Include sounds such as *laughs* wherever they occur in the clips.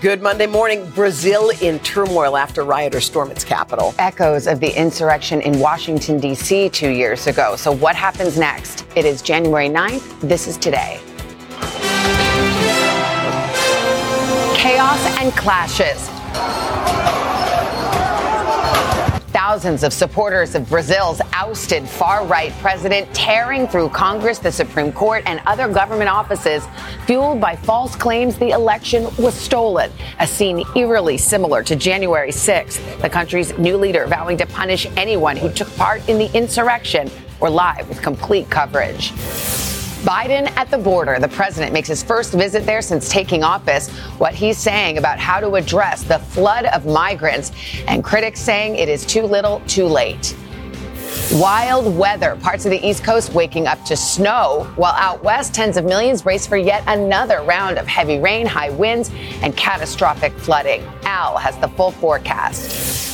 Good Monday morning. Brazil in turmoil after rioters storm its capital. Echoes of the insurrection in Washington, D.C. two years ago. So, what happens next? It is January 9th. This is today. Chaos and clashes. Thousands of supporters of Brazil's ousted far right president tearing through Congress, the Supreme Court, and other government offices, fueled by false claims the election was stolen. A scene eerily similar to January 6th, the country's new leader vowing to punish anyone who took part in the insurrection. We're live with complete coverage. Biden at the border. The president makes his first visit there since taking office. What he's saying about how to address the flood of migrants, and critics saying it is too little, too late. Wild weather. Parts of the East Coast waking up to snow, while out west, tens of millions brace for yet another round of heavy rain, high winds, and catastrophic flooding. Al has the full forecast.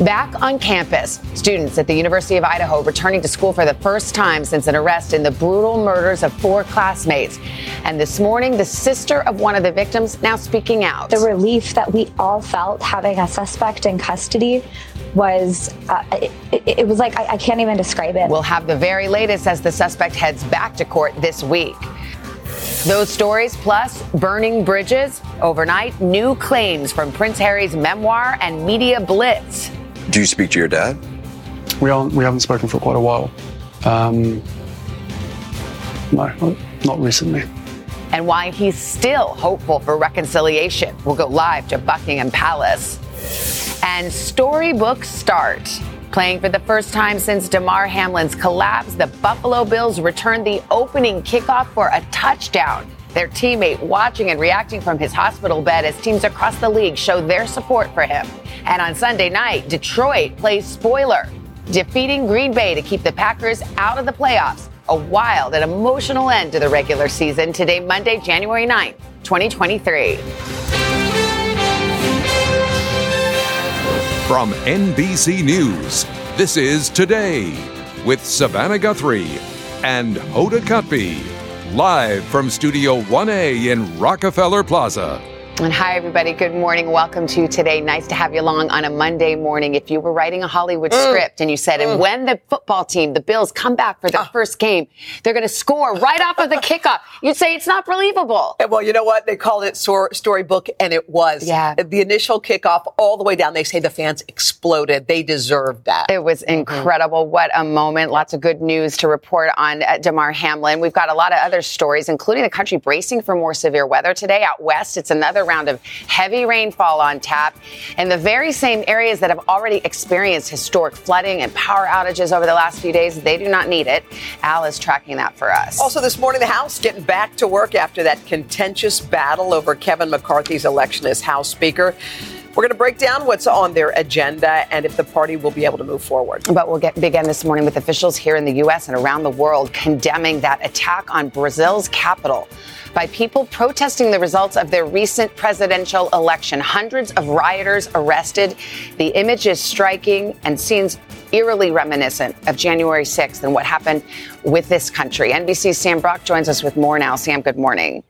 Back on campus, students at the University of Idaho returning to school for the first time since an arrest in the brutal murders of four classmates. And this morning, the sister of one of the victims now speaking out. The relief that we all felt having a suspect in custody was, uh, it, it, was like, I, I can't even describe it. We'll have the very latest as the suspect heads back to court this week. Those stories plus burning bridges overnight, new claims from Prince Harry's memoir and media blitz. Do you speak to your dad? We aren't. We haven't spoken for quite a while. Um, no, not recently. And why he's still hopeful for reconciliation. We'll go live to Buckingham Palace. And storybook start. Playing for the first time since Damar Hamlin's collapse, the Buffalo Bills returned the opening kickoff for a touchdown their teammate watching and reacting from his hospital bed as teams across the league show their support for him. And on Sunday night, Detroit plays spoiler, defeating Green Bay to keep the Packers out of the playoffs. A wild and emotional end to the regular season today, Monday, January 9th, 2023. From NBC News, this is Today with Savannah Guthrie and Hoda Kotb. Live from Studio 1A in Rockefeller Plaza. And hi, everybody. Good morning. Welcome to today. Nice to have you along on a Monday morning. If you were writing a Hollywood mm. script and you said, mm. and when the football team, the Bills, come back for their oh. first game, they're going to score right off of the kickoff, you'd say it's not believable. Well, you know what? They called it storybook, and it was. Yeah. The initial kickoff all the way down, they say the fans exploded. They deserved that. It was mm-hmm. incredible. Mm-hmm. What a moment. Lots of good news to report on uh, Damar Hamlin. We've got a lot of other stories, including the country bracing for more severe weather today. Out west, it's another round of heavy rainfall on tap in the very same areas that have already experienced historic flooding and power outages over the last few days. They do not need it. Al is tracking that for us. Also, this morning, the House getting back to work after that contentious battle over Kevin McCarthy's election as House Speaker. We're going to break down what's on their agenda and if the party will be able to move forward. But we'll get, begin this morning with officials here in the U.S. and around the world condemning that attack on Brazil's capital by people protesting the results of their recent presidential election. Hundreds of rioters arrested. The image is striking and scenes eerily reminiscent of January 6th and what happened with this country. NBC's Sam Brock joins us with more now. Sam, good morning.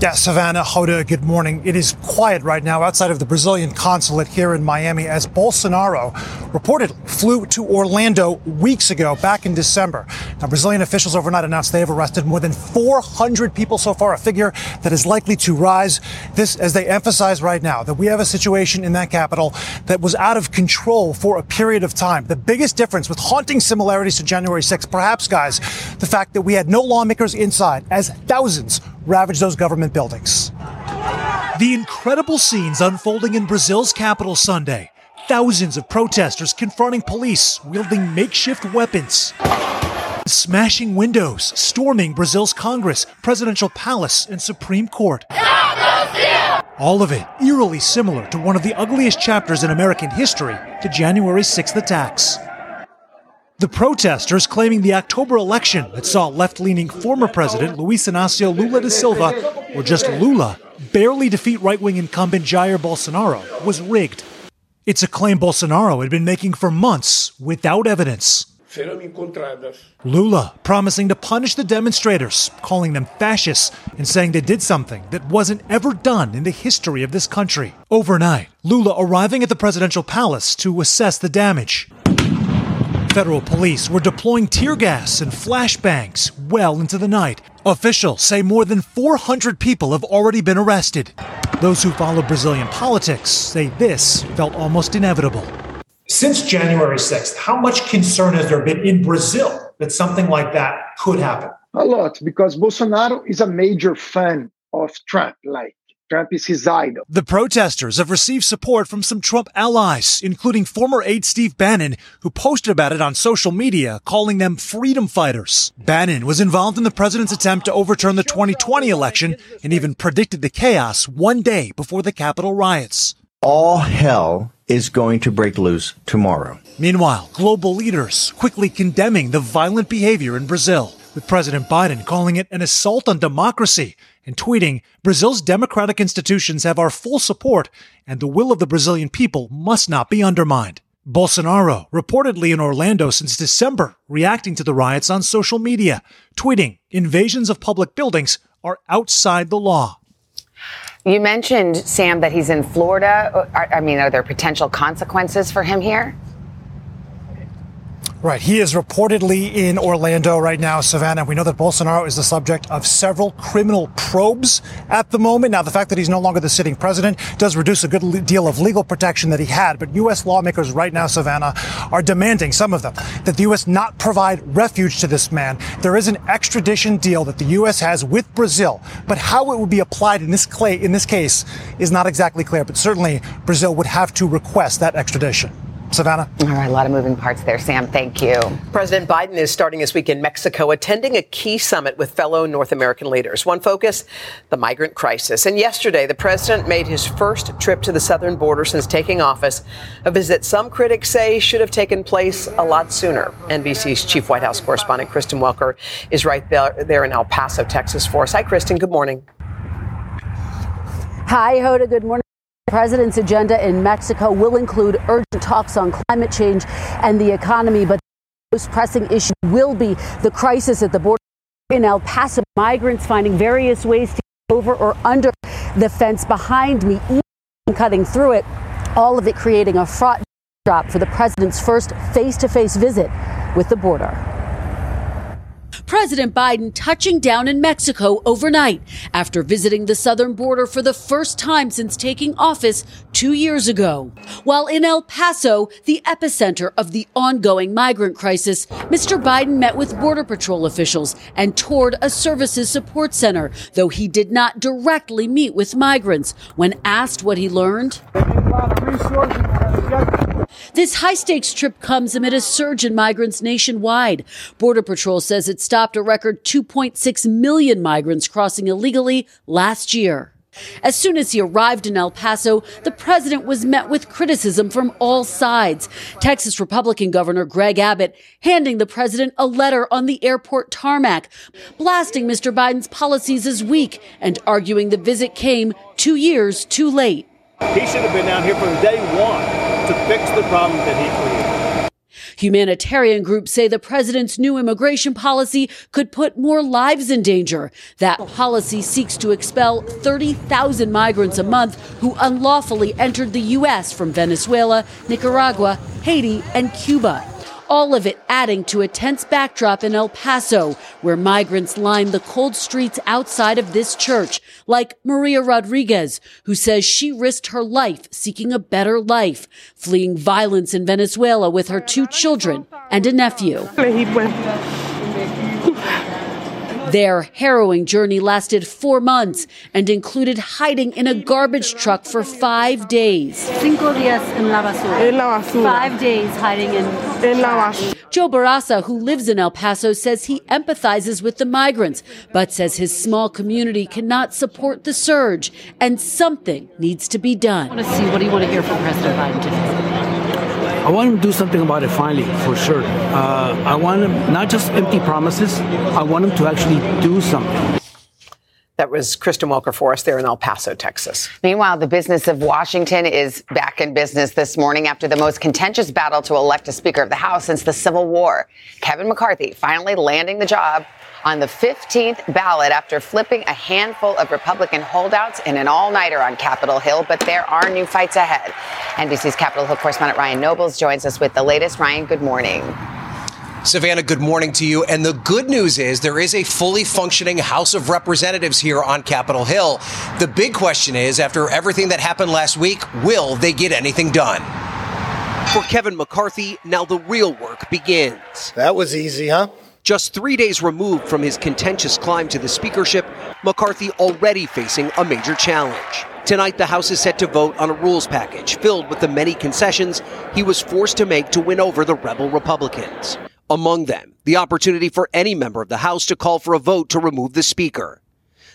Yeah, Savannah, Hoda, good morning. It is quiet right now outside of the Brazilian consulate here in Miami as Bolsonaro reportedly flew to Orlando weeks ago, back in December. Now, Brazilian officials overnight announced they have arrested more than 400 people so far, a figure that is likely to rise. This, as they emphasize right now, that we have a situation in that capital that was out of control for a period of time. The biggest difference with haunting similarities to January 6th, perhaps, guys, the fact that we had no lawmakers inside as thousands ravaged those government buildings. The incredible scenes unfolding in Brazil's capital Sunday. Thousands of protesters confronting police wielding makeshift weapons. Smashing windows, storming Brazil's Congress, presidential palace, and Supreme Court. All of it eerily similar to one of the ugliest chapters in American history, the January 6th attacks. The protesters claiming the October election that saw left leaning former President Luiz Inácio Lula da Silva, or just Lula, barely defeat right wing incumbent Jair Bolsonaro was rigged. It's a claim Bolsonaro had been making for months without evidence. Lula promising to punish the demonstrators, calling them fascists, and saying they did something that wasn't ever done in the history of this country. Overnight, Lula arriving at the presidential palace to assess the damage. Federal police were deploying tear gas and flashbangs well into the night. Officials say more than 400 people have already been arrested. Those who follow Brazilian politics say this felt almost inevitable. Since January 6th, how much concern has there been in Brazil that something like that could happen? A lot, because Bolsonaro is a major fan of Trump. Like, Trump is his idol. The protesters have received support from some Trump allies, including former aide Steve Bannon, who posted about it on social media, calling them freedom fighters. Bannon was involved in the president's attempt to overturn the 2020 election and even predicted the chaos one day before the Capitol riots. All hell is going to break loose tomorrow. Meanwhile, global leaders quickly condemning the violent behavior in Brazil, with President Biden calling it an assault on democracy and tweeting, Brazil's democratic institutions have our full support and the will of the Brazilian people must not be undermined. Bolsonaro, reportedly in Orlando since December, reacting to the riots on social media, tweeting, invasions of public buildings are outside the law. You mentioned, Sam, that he's in Florida. Uh, I mean, are there potential consequences for him here? Right. He is reportedly in Orlando right now, Savannah. We know that Bolsonaro is the subject of several criminal probes at the moment. Now, the fact that he's no longer the sitting president does reduce a good deal of legal protection that he had. But U.S. lawmakers right now, Savannah, are demanding, some of them, that the U.S. not provide refuge to this man. There is an extradition deal that the U.S. has with Brazil, but how it would be applied in this, clay, in this case is not exactly clear. But certainly, Brazil would have to request that extradition. Savannah? All right, a lot of moving parts there, Sam. Thank you. President Biden is starting this week in Mexico, attending a key summit with fellow North American leaders. One focus, the migrant crisis. And yesterday, the president made his first trip to the southern border since taking office, a visit some critics say should have taken place a lot sooner. NBC's chief White House correspondent, Kristen Welker, is right there, there in El Paso, Texas for us. Hi, Kristen. Good morning. Hi, Hoda. Good morning. The president's agenda in Mexico will include urgent talks on climate change and the economy, but the most pressing issue will be the crisis at the border in El Paso. Migrants finding various ways to get over or under the fence behind me, even cutting through it, all of it creating a fraught drop for the president's first face to face visit with the border. President Biden touching down in Mexico overnight after visiting the southern border for the first time since taking office two years ago. While in El Paso, the epicenter of the ongoing migrant crisis, Mr. Biden met with Border Patrol officials and toured a services support center, though he did not directly meet with migrants. When asked what he learned, this high stakes trip comes amid a surge in migrants nationwide. Border Patrol says it stopped a record 2.6 million migrants crossing illegally last year. As soon as he arrived in El Paso, the president was met with criticism from all sides. Texas Republican Governor Greg Abbott handing the president a letter on the airport tarmac, blasting Mr. Biden's policies as weak and arguing the visit came two years too late. He should have been down here from day one to fix the problem that he created. Humanitarian groups say the president's new immigration policy could put more lives in danger. That policy seeks to expel 30,000 migrants a month who unlawfully entered the U.S. from Venezuela, Nicaragua, Haiti, and Cuba all of it adding to a tense backdrop in El Paso, where migrants line the cold streets outside of this church, like Maria Rodriguez, who says she risked her life seeking a better life, fleeing violence in Venezuela with her two children and a nephew. Their harrowing journey lasted four months and included hiding in a garbage truck for five days. Cinco días en la basura. Five days hiding in trash. Joe Barraza, who lives in El Paso, says he empathizes with the migrants, but says his small community cannot support the surge and something needs to be done. I want to see what do you want to hear from President Biden today? I want him to do something about it finally, for sure. Uh, I want him not just empty promises, I want him to actually do something. That was Kristen Welker for us there in El Paso, Texas. Meanwhile, the business of Washington is back in business this morning after the most contentious battle to elect a Speaker of the House since the Civil War. Kevin McCarthy finally landing the job on the 15th ballot after flipping a handful of Republican holdouts in an all nighter on Capitol Hill. But there are new fights ahead. NBC's Capitol Hill correspondent Ryan Nobles joins us with the latest. Ryan, good morning. Savannah, good morning to you. And the good news is there is a fully functioning House of Representatives here on Capitol Hill. The big question is after everything that happened last week, will they get anything done? For Kevin McCarthy, now the real work begins. That was easy, huh? Just three days removed from his contentious climb to the speakership, McCarthy already facing a major challenge. Tonight, the House is set to vote on a rules package filled with the many concessions he was forced to make to win over the rebel Republicans. Among them, the opportunity for any member of the House to call for a vote to remove the Speaker.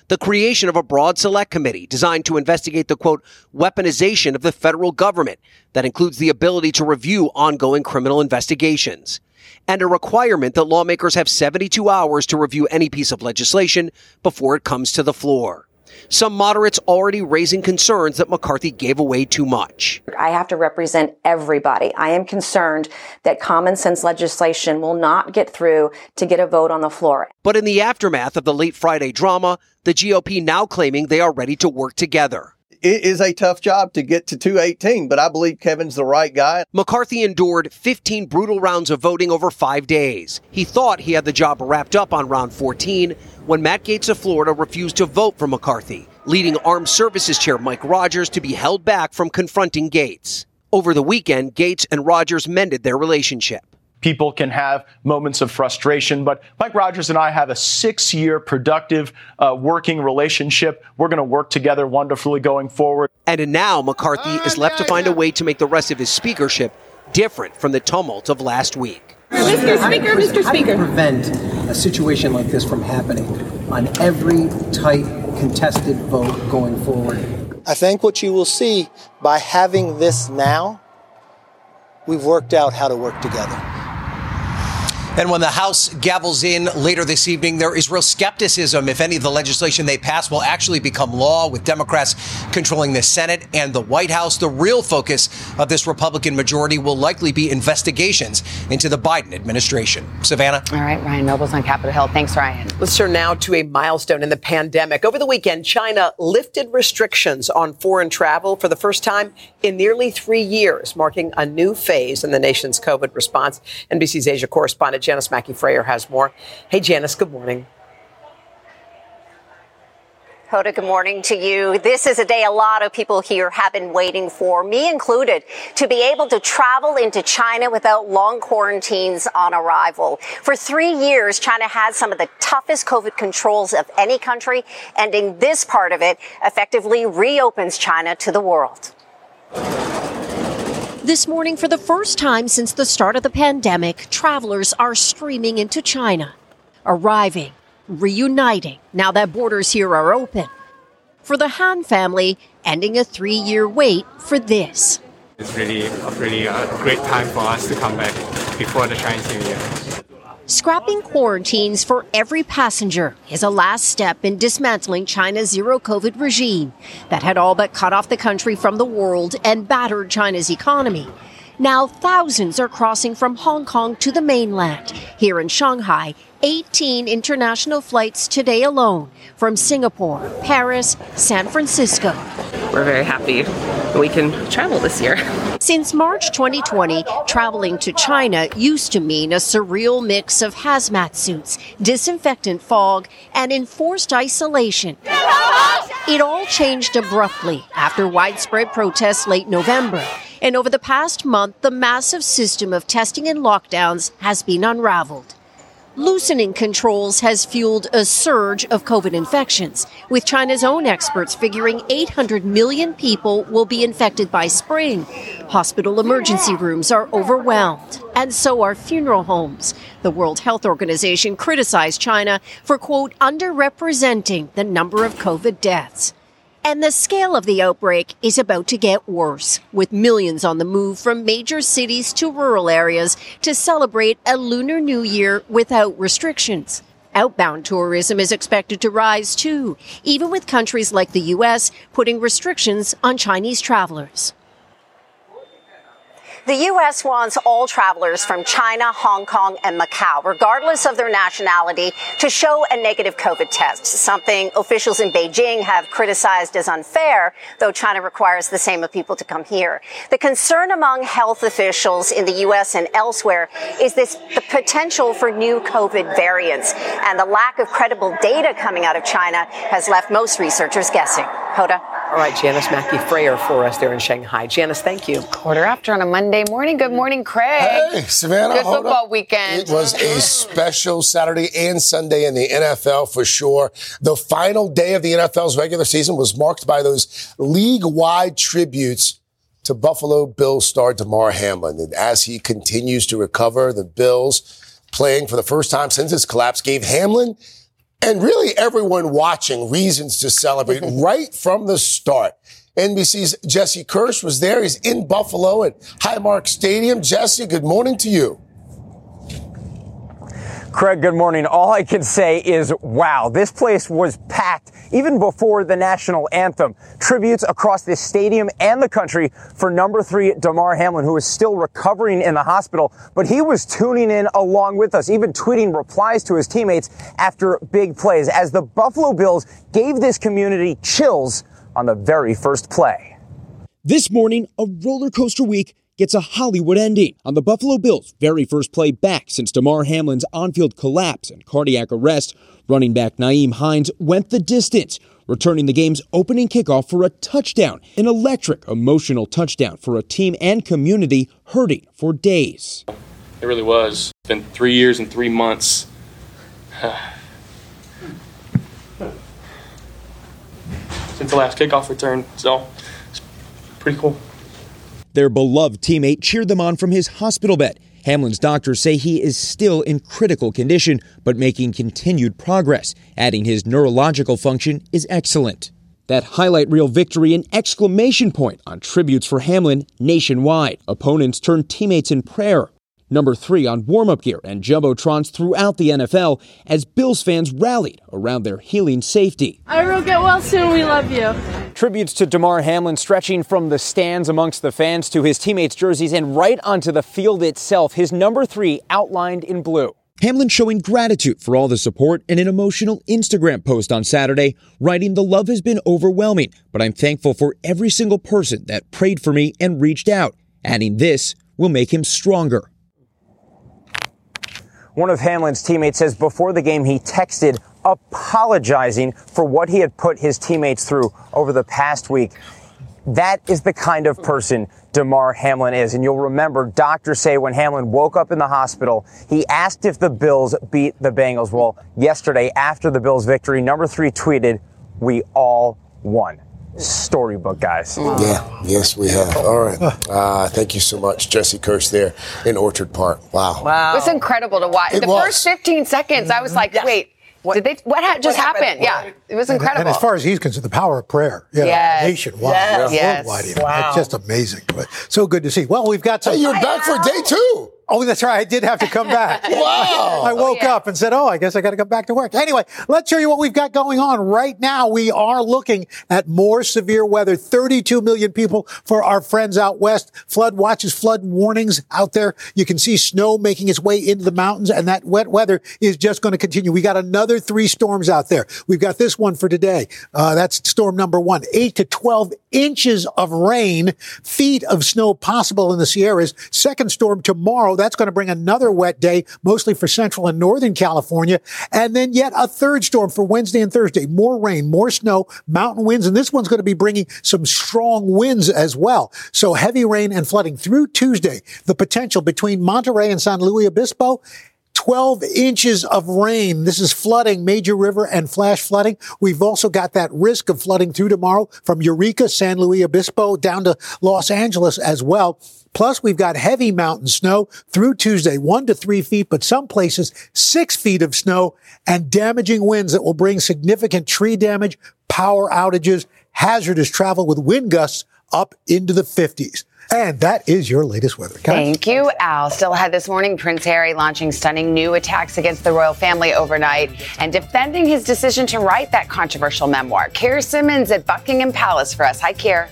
The creation of a broad select committee designed to investigate the quote, weaponization of the federal government that includes the ability to review ongoing criminal investigations and a requirement that lawmakers have 72 hours to review any piece of legislation before it comes to the floor. Some moderates already raising concerns that McCarthy gave away too much. I have to represent everybody. I am concerned that common sense legislation will not get through to get a vote on the floor. But in the aftermath of the late Friday drama, the GOP now claiming they are ready to work together it is a tough job to get to 218, but I believe Kevin's the right guy. McCarthy endured 15 brutal rounds of voting over five days. He thought he had the job wrapped up on round 14 when Matt Gaetz of Florida refused to vote for McCarthy, leading Armed Services Chair Mike Rogers to be held back from confronting Gaetz. Over the weekend, Gaetz and Rogers mended their relationship people can have moments of frustration. But Mike Rogers and I have a six year productive uh, working relationship. We're going to work together wonderfully going forward. And now McCarthy is left to find a way to make the rest of his speakership different from the tumult of last week. Mr. Speaker, Mr. Speaker. prevent a situation like this from happening on every tight, contested vote going forward. I think what you will see by having this now, we've worked out how to work together. And when the House gavels in later this evening, there is real skepticism if any of the legislation they pass will actually become law, with Democrats controlling the Senate and the White House. The real focus of this Republican majority will likely be investigations into the Biden administration. Savannah? All right, Ryan Nobles on Capitol Hill. Thanks, Ryan. Let's turn now to a milestone in the pandemic. Over the weekend, China lifted restrictions on foreign travel for the first time in nearly three years, marking a new phase in the nation's COVID response. NBC's Asia correspondent Janis Mackey Frayer has more. Hey, Janis, good morning. Hoda, good morning to you. This is a day a lot of people here have been waiting for, me included, to be able to travel into China without long quarantines on arrival. For three years, China had some of the toughest COVID controls of any country. Ending this part of it effectively reopens China to the world. This morning, for the first time since the start of the pandemic, travelers are streaming into China, arriving, reuniting now that borders here are open. For the Han family, ending a three year wait for this. It's really, really a uh, great time for us to come back before the Chinese New Year. Scrapping quarantines for every passenger is a last step in dismantling China's zero COVID regime that had all but cut off the country from the world and battered China's economy. Now, thousands are crossing from Hong Kong to the mainland. Here in Shanghai, 18 international flights today alone from Singapore, Paris, San Francisco. We're very happy we can travel this year. Since March 2020, traveling to China used to mean a surreal mix of hazmat suits, disinfectant fog, and enforced isolation. It all changed abruptly after widespread protests late November. And over the past month, the massive system of testing and lockdowns has been unraveled. Loosening controls has fueled a surge of COVID infections, with China's own experts figuring 800 million people will be infected by spring. Hospital emergency rooms are overwhelmed, and so are funeral homes. The World Health Organization criticized China for, quote, underrepresenting the number of COVID deaths. And the scale of the outbreak is about to get worse, with millions on the move from major cities to rural areas to celebrate a Lunar New Year without restrictions. Outbound tourism is expected to rise too, even with countries like the U.S. putting restrictions on Chinese travelers. The U.S. wants all travelers from China, Hong Kong, and Macau, regardless of their nationality, to show a negative COVID test, something officials in Beijing have criticized as unfair, though China requires the same of people to come here. The concern among health officials in the U.S. and elsewhere is this the potential for new COVID variants, and the lack of credible data coming out of China has left most researchers guessing. Hoda? All right, Janis Mackey Frayer for us there in Shanghai. Janis, thank you. Quarter after on a Monday morning. Good morning, Craig. Hey, Savannah. Good hold football up. weekend. It was a special Saturday and Sunday in the NFL for sure. The final day of the NFL's regular season was marked by those league-wide tributes to Buffalo Bills star Damar Hamlin. And as he continues to recover, the Bills playing for the first time since his collapse gave Hamlin and really everyone watching reasons to celebrate *laughs* right from the start. NBC's Jesse Kirsch was there. He's in Buffalo at Highmark Stadium. Jesse, good morning to you. Craig, good morning. All I can say is, wow, this place was packed even before the national anthem. Tributes across this stadium and the country for number three, Damar Hamlin, who is still recovering in the hospital, but he was tuning in along with us, even tweeting replies to his teammates after big plays as the Buffalo Bills gave this community chills on the very first play. This morning, a roller coaster week gets a Hollywood ending on the Buffalo Bills' very first play back since Damar Hamlin's on-field collapse and cardiac arrest. Running back Nyheim Hines went the distance, returning the game's opening kickoff for a touchdown, an electric, emotional touchdown for a team and community hurting for days. It really was. It's been three years and three months. *sighs* Since the last kickoff return, so pretty cool. Their beloved teammate cheered them on from his hospital bed. Hamlin's doctors say he is still in critical condition, but making continued progress, adding his neurological function is excellent. That highlight reel victory an exclamation point on tributes for Hamlin nationwide. Opponents turned teammates in prayer. Number three on warm up gear and Jumbotrons throughout the NFL as Bills fans rallied around their healing safety. I will get well soon. We love you. Tributes to Damar Hamlin stretching from the stands amongst the fans to his teammates' jerseys and right onto the field itself. His number three outlined in blue. Hamlin showing gratitude for all the support in an emotional Instagram post on Saturday, writing, The love has been overwhelming, but I'm thankful for every single person that prayed for me and reached out. Adding this will make him stronger. One of Hamlin's teammates says before the game he texted apologizing for what he had put his teammates through over the past week. That is the kind of person Damar Hamlin is. And you'll remember doctors say when Hamlin woke up in the hospital, he asked if the Bills beat the Bengals. Well, yesterday after the Bills victory, number three tweeted, we all won. Storybook, guys. Yeah, yes, we have. All right. Uh, thank you so much, Jesse Kirsch there in Orchard Park. Wow. Wow. It was incredible to watch. It the was. first 15 seconds, I was like, wait, What, did they, what, ha- just happened? happened? Yeah, it was incredible. And, as far as he's concerned, the power of prayer, you know, Yes. nationwide, Yes. Yes. worldwide, even. Wow. It's just amazing. But so good to see. Well, we've got some. Hey, you're back for day two. Oh, that's right. I did have to come back. *laughs* Wow. *laughs* I woke up and said, oh, I guess I got to come back to work. Anyway, let's show you what we've got going on right now. We are looking at more severe weather. 32 million people for our friends out west. Flood watches, flood warnings out there. You can see snow making its way into the mountains and that wet weather is just going to continue. We got another three storms out there. We've got this one for today. Uh, that's storm number one. Eight to 12 inches of rain, feet of snow possible in the Sierras. Second storm tomorrow. That's going to bring another wet day, mostly for central and northern California. And then yet a third storm for Wednesday and Thursday. More rain, more snow, mountain winds. And this one's going to be bringing some strong winds as well. So heavy rain and flooding through Tuesday. The potential between Monterey and San Luis Obispo. 12 inches of rain. This is flooding, major river and flash flooding. We've also got that risk of flooding through tomorrow from Eureka, San Luis Obispo down to Los Angeles as well. Plus, we've got heavy mountain snow through Tuesday, one to three feet, but some places six feet of snow and damaging winds that will bring significant tree damage, power outages, hazardous travel with wind gusts up into the 50s. And that is your latest weather. Thank you, Al. Still ahead this morning, Prince Harry launching stunning new attacks against the royal family overnight and defending his decision to write that controversial memoir. Keir Simmons at Buckingham Palace for us. Hi, Keir.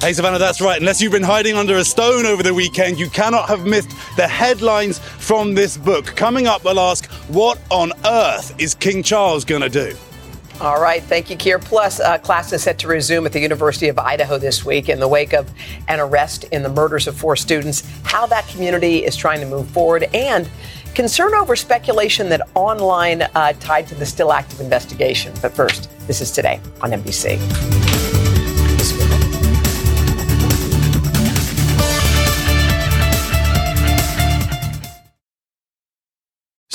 Hey, Savannah, that's right. Unless you've been hiding under a stone over the weekend, you cannot have missed the headlines from this book. Coming up, we'll ask, what on earth is King Charles going to do? All right, thank you, Keir. Plus, uh, class is set to resume at the University of Idaho this week in the wake of an arrest in the murders of four students. How that community is trying to move forward, and concern over speculation that online uh, tied to the still active investigation. But first, this is today on NBC.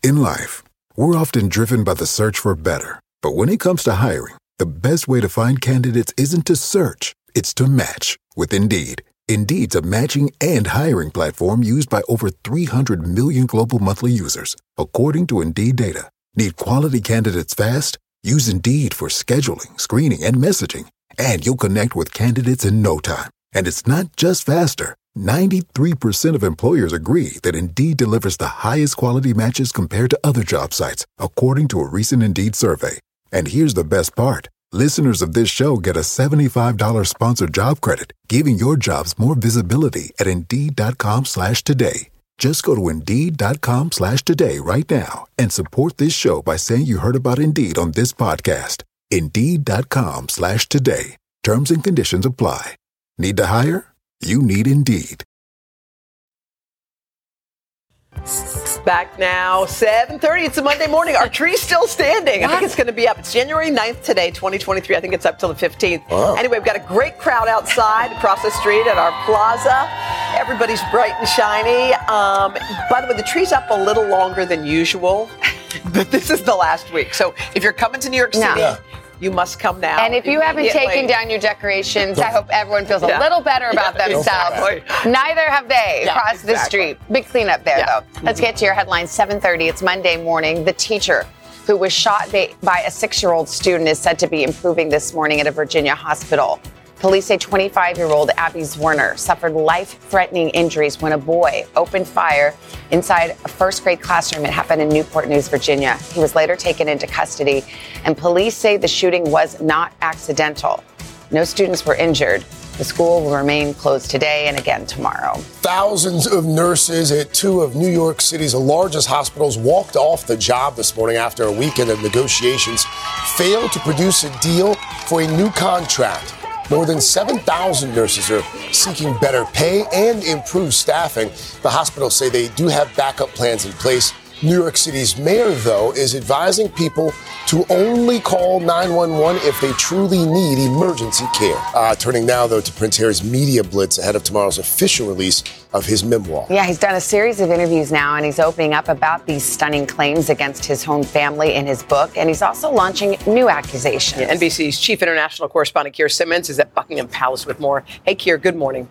In life, we're often driven by the search for better. But when it comes to hiring, the best way to find candidates isn't to search, it's to match with Indeed. Indeed's a matching and hiring platform used by over 300 million global monthly users, according to Indeed data. Need quality candidates fast? Use Indeed for scheduling, screening, and messaging, and you'll connect with candidates in no time. And it's not just faster. 93% of employers agree that Indeed delivers the highest quality matches compared to other job sites, according to a recent Indeed survey. And here's the best part. Listeners of this show get a $75 sponsored job credit, giving your jobs more visibility at Indeed.com slash today. Just go to Indeed.com slash today right now and support this show by saying you heard about Indeed on this podcast. Indeed.com slash today. Terms and conditions apply. Need to hire? You need Indeed. Back now, 7.30. It's a Monday morning. Our tree's still standing. I think it's going to be up. It's January 9th today, 2023. I think it's up till the 15th. Wow. Anyway, we've got a great crowd outside across the street at our plaza. Everybody's bright and shiny. Um, by the way, the tree's up a little longer than usual, *laughs* but this is the last week. So if you're coming to New York City, No. Yeah. You must come now. And if you haven't taken down your decorations, I hope everyone feels Yeah. a little better about Yeah, themselves. exactly. Neither have they Yeah, across the street. Big cleanup there, though. Let's get to your headlines. 7:30. It's Monday morning. The teacher who was shot by a six-year-old student is said to be improving this morning at a Virginia hospital. Police say 25-year-old Abby Zwerner suffered life-threatening injuries when a boy opened fire inside a first-grade classroom. It happened in Newport News, Virginia. He was later taken into custody, and police say the shooting was not accidental. No students were injured. The school will remain closed today and again tomorrow. Thousands of nurses at two of New York City's largest hospitals walked off the job this morning after a weekend of negotiations failed to produce a deal for a new contract. More than 7,000 nurses are seeking better pay and improved staffing. The hospitals say they do have backup plans in place. New York City's mayor, though, is advising people to only call 911 if they truly need emergency care. Uh, turning now, though, to Prince Harry's media blitz ahead of tomorrow's official release of his memoir. Yeah, he's done a series of interviews now, and he's opening up about these stunning claims against his own family in his book. And he's also launching new accusations. Yeah, NBC's chief international correspondent Keir Simmons is at Buckingham Palace with more. Hey, Keir, good morning.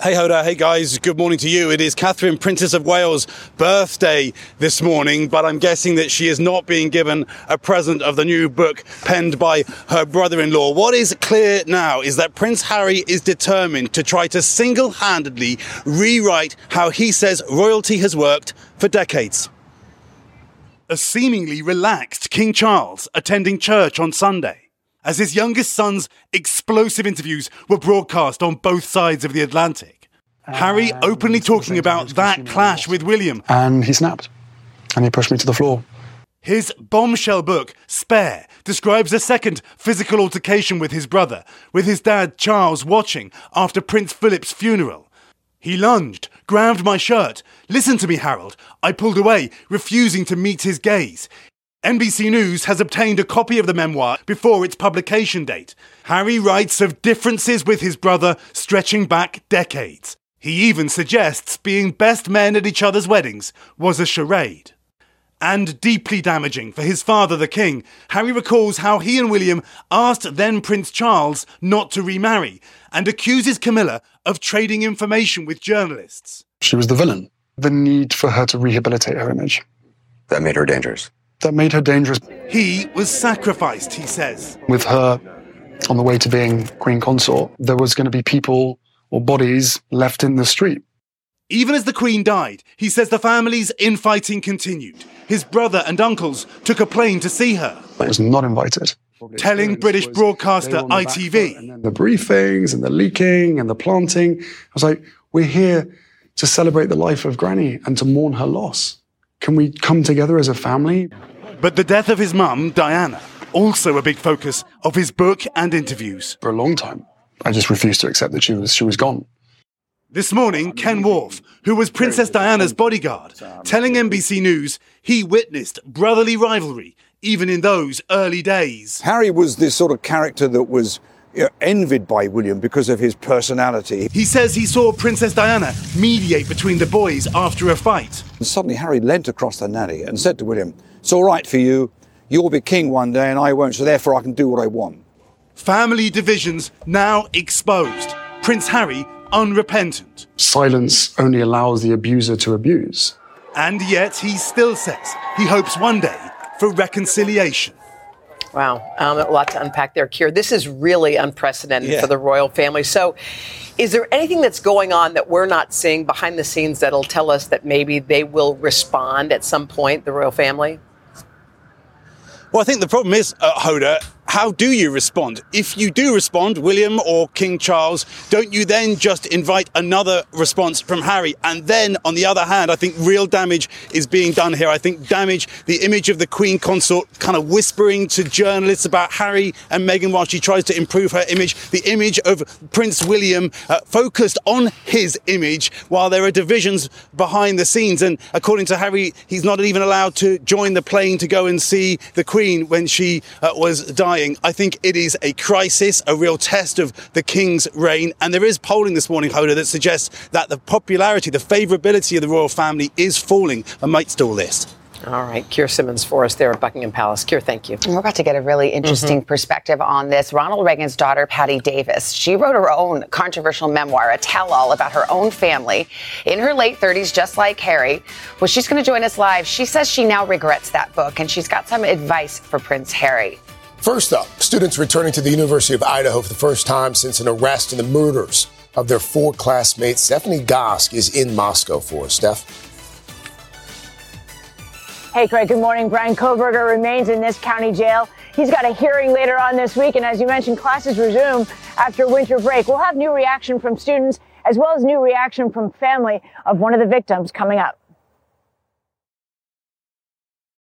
Hey Hoda, hey guys, good morning to you. It is Catherine, Princess of Wales' birthday this morning, but I'm guessing that she is not being given a present of the new book penned by her brother in law. What is clear now is that Prince Harry is determined to try to single handedly rewrite how he says royalty has worked for decades. A seemingly relaxed King Charles attending church on Sunday as his youngest son's explosive interviews were broadcast on both sides of the Atlantic. Harry openly talking about that clash with William. And he snapped and he pushed me to the floor. His bombshell book, Spare, describes a second physical altercation with his brother, with his dad Charles watching after Prince Philip's funeral. He lunged, grabbed my shirt. Listen to me, Harold. I pulled away, refusing to meet his gaze. NBC News has obtained a copy of the memoir before its publication date. Harry writes of differences with his brother stretching back decades. He even suggests being best men at each other's weddings was a charade. And deeply damaging for his father, the king, Harry recalls how he and William asked then Prince Charles not to remarry and accuses Camilla of trading information with journalists. She was the villain. The need for her to rehabilitate her image. That made her dangerous. That made her dangerous. He was sacrificed, he says. With her on the way to being queen consort, there was going to be people or bodies left in the street. Even as the Queen died, he says the family's infighting continued. His brother and uncles took a plane to see her. I was not invited. Telling British broadcaster ITV. The briefings and the leaking and the planting. I was like, we're here to celebrate the life of Granny and to mourn her loss. Can we come together as a family? But the death of his mum, Diana, also a big focus of his book and interviews. For a long time, I just refused to accept that she was she was gone. This morning, Ken Wharfe, who was Princess Diana's bodyguard, telling NBC News he witnessed brotherly rivalry even in those early days. Harry was this sort of character that was you know, envied by William because of his personality. He says he saw Princess Diana mediate between the boys after a fight. And suddenly, Harry leant across the nanny and said to William, It's all right for you. You'll be king one day and I won't, so therefore I can do what I want. Family divisions now exposed. Prince Harry unrepentant. Silence only allows the abuser to abuse. And yet he still says he hopes one day for reconciliation. Wow, um, a lot to unpack there, Keir. This is really unprecedented yeah. for the royal family. So, is there anything that's going on that we're not seeing behind the scenes that'll tell us that maybe they will respond at some point, the royal family? Well, I think the problem is, uh, Hoda, how do you respond? If you do respond, William or King Charles, don't you then just invite another response from Harry? And then, on the other hand, I think real damage is being done here. I think damage, the image of the Queen consort kind of whispering to journalists about Harry and Meghan while she tries to improve her image, the image of Prince William uh, focused on his image while there are divisions behind the scenes. And according to Harry, he's not even allowed to join the plane to go and see the Queen when she uh, was dying. I think it is a crisis, a real test of the King's reign. And there is polling this morning, Hoda, that suggests that the popularity, the favourability of the royal family is falling amidst all this. All right, Keir Simmons for us there at Buckingham Palace. Keir, thank you. We're about to get a really interesting mm-hmm. perspective on this. Ronald Reagan's daughter, Patti Davis, she wrote her own controversial memoir, a tell-all about her own family in her late 30s, just like Harry. Well, she's going to join us live. She says she now regrets that book, and she's got some advice for Prince Harry. First up, students returning to the University of Idaho for the first time since an arrest and the murders of their four classmates. Stephanie Gosk is in Moscow for us. Steph. Hey, Craig, good morning. Bryan Kohberger remains in this county jail. He's got a hearing later on this week, and as you mentioned, classes resume after winter break. We'll have new reaction from students as well as new reaction from family of one of the victims coming up.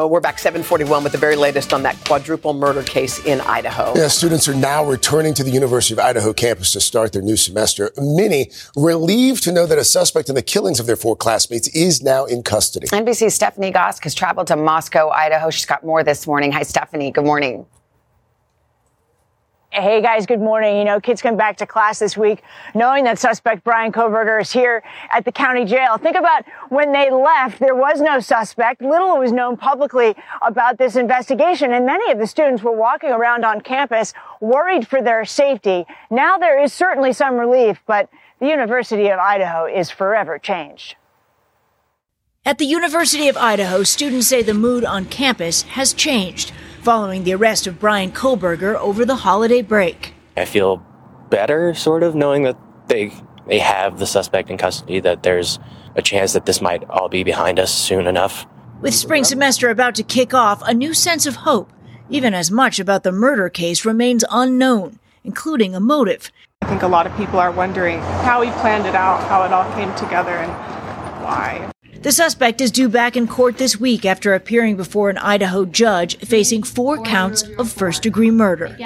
Oh, we're back 741 with the very latest on that quadruple murder case in Idaho. Yeah, students are now returning to the University of Idaho campus to start their new semester. Many relieved to know that a suspect in the killings of their four classmates is now in custody. NBC's Stephanie Gosk has traveled to Moscow, Idaho. She's got more this morning. Hi, Stephanie. Good morning. Hey guys, good morning. You know, kids come back to class this week knowing that suspect Bryan Kohberger is here at the county jail. Think about when they left, there was no suspect. Little was known publicly about this investigation, and many of the students were walking around on campus worried for their safety. Now there is certainly some relief, but the University of Idaho is forever changed. At the University of Idaho, students say the mood on campus has changed following the arrest of Bryan Kohberger over the holiday break. I feel better, sort of, knowing that they they have the suspect in custody. That there's a chance that this might all be behind us soon enough. With spring semester about to kick off, a new sense of hope, even as much about the murder case remains unknown, including a motive. I think a lot of people are wondering how he planned it out, how it all came together, and why. The suspect is due back in court this week after appearing before an Idaho judge facing four counts of first degree murder.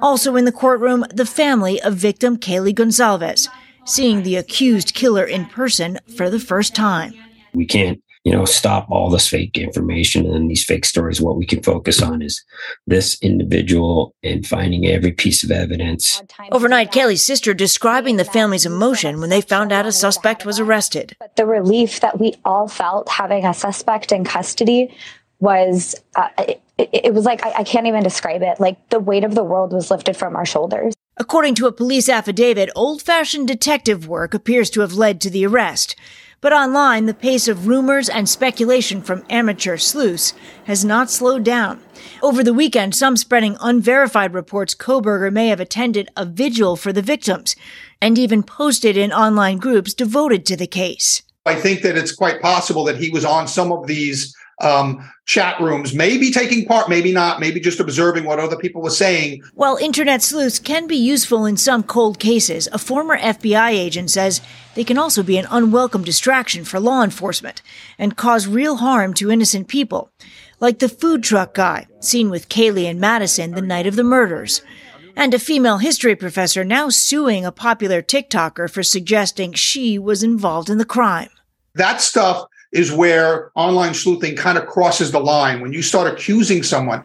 Also in the courtroom, the family of victim Kaylee Goncalves, seeing the accused killer in person for the first time. We can't you know, stop all this fake information and these fake stories. What we can focus on is this individual and finding every piece of evidence. Overnight, Kelly's sister describing the family's emotion when they found out a suspect was arrested. But The relief that we all felt having a suspect in custody was, uh, it, it, was like, I, I can't even describe it. Like the weight of the world was lifted from our shoulders. According to a police affidavit, old fashioned detective work appears to have led to the arrest. But online, the pace of rumors and speculation from amateur sleuths has not slowed down. Over the weekend, some spreading unverified reports Kohberger may have attended a vigil for the victims and even posted in online groups devoted to the case. I think that it's quite possible that he was on some of these um, chat rooms, maybe taking part, maybe not, maybe just observing what other people were saying. While internet sleuths can be useful in some cold cases, a former FBI agent says they can also be an unwelcome distraction for law enforcement and cause real harm to innocent people, like the food truck guy seen with Kaylee and Madison the night of the murders. And a female history professor now suing a popular TikToker for suggesting she was involved in the crime. That stuff is where online sleuthing kind of crosses the line. When you start accusing someone,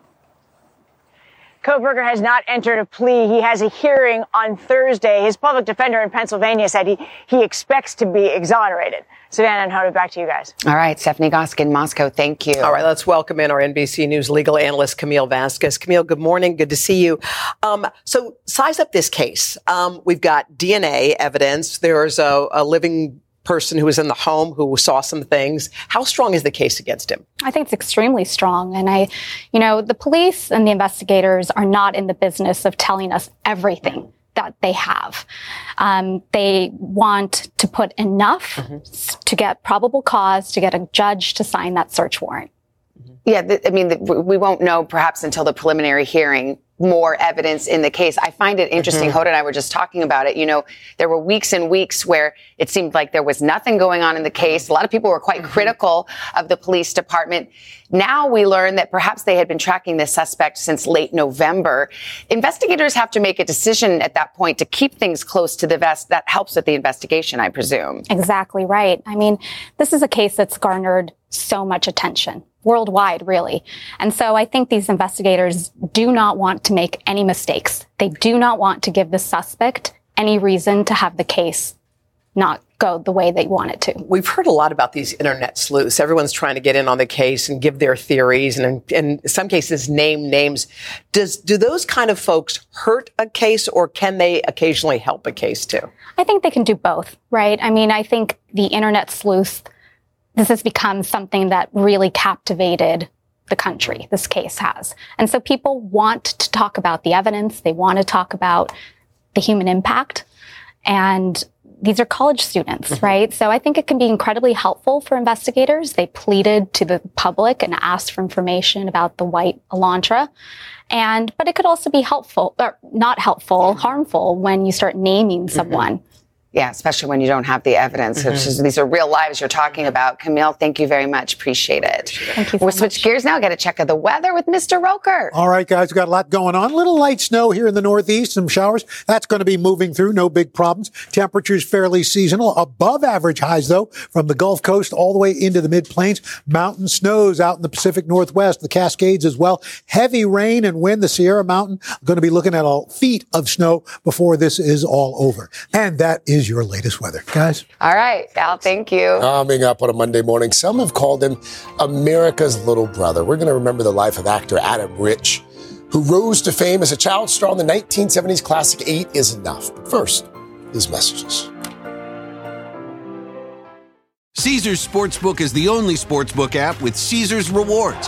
Kohberger has not entered a plea. He has a hearing on Thursday. His public defender in Pennsylvania said he, he expects to be exonerated. Savannah and Hoda, back to you guys. All right, Stephanie Gosk in, Moscow. Thank you. All right, let's welcome in our NBC News legal analyst, Camille Vasquez. Camille, good morning. Good to see you. Um, so, size up this case. Um, we've got DNA evidence. There's a, a living person who was in the home who saw some things. How strong is the case against him? I think it's extremely strong. And I, you know, the police and the investigators are not in the business of telling us everything that they have. Um, they want to put enough mm-hmm. to get probable cause to get a judge to sign that search warrant. Yeah, th- I mean, th- we won't know perhaps until the preliminary hearing more evidence in the case. I find it interesting. mm Hoda and I were just talking about it. You know, there were weeks and weeks where it seemed like there was nothing going on in the case. A lot of people were quite mm-hmm. critical of the police department. Now we learn that perhaps they had been tracking the suspect since late November. Investigators have to make a decision at that point to keep things close to the vest. That helps with the investigation, I presume. Exactly right. I mean, this is a case that's garnered so much attention worldwide, really. And so I think these investigators do not want to make any mistakes. They do not want to give the suspect any reason to have the case not go the way they want it to. We've heard a lot about these internet sleuths. Everyone's trying to get in on the case and give their theories and in some cases name names. Does do those kind of folks hurt a case or can they occasionally help a case too? I think they can do both, right? I mean, I think the internet sleuth this has become something that really captivated the country, this case has. And so people want to talk about the evidence. They want to talk about the human impact. And these are college students, mm-hmm. right? So I think it can be incredibly helpful for investigators. They pleaded to the public and asked for information about the white Elantra. And, but it could also be helpful, or not helpful, harmful when you start naming mm-hmm. someone. Mm-hmm Yeah, especially when you don't have the evidence. Mm-hmm. Just- these are real lives you're talking about. Camille, thank you very much. Appreciate it. Thank you. we'll switch gears now. Get a check of the weather with Mr. Roker. All right, guys, we've got a lot going on. A little light snow here in the Northeast, some showers. That's going to be moving through, no big problems. Temperatures fairly seasonal, above average highs, though, from the Gulf Coast all the way into the mid plains. Mountain snows out in the Pacific Northwest, the Cascades as well. Heavy rain and wind, the Sierra Mountain, going to be looking at a feet of snow before this is all over. And that is your latest weather, guys. All right, Al, thank you. Coming up on a Monday morning, some have called him America's little brother. We're going to remember the life of actor Adam Rich, who rose to fame as a child star in the 1970s classic Eight is Enough. But first, his messages. Caesars Sportsbook is the only sportsbook app with Caesars rewards.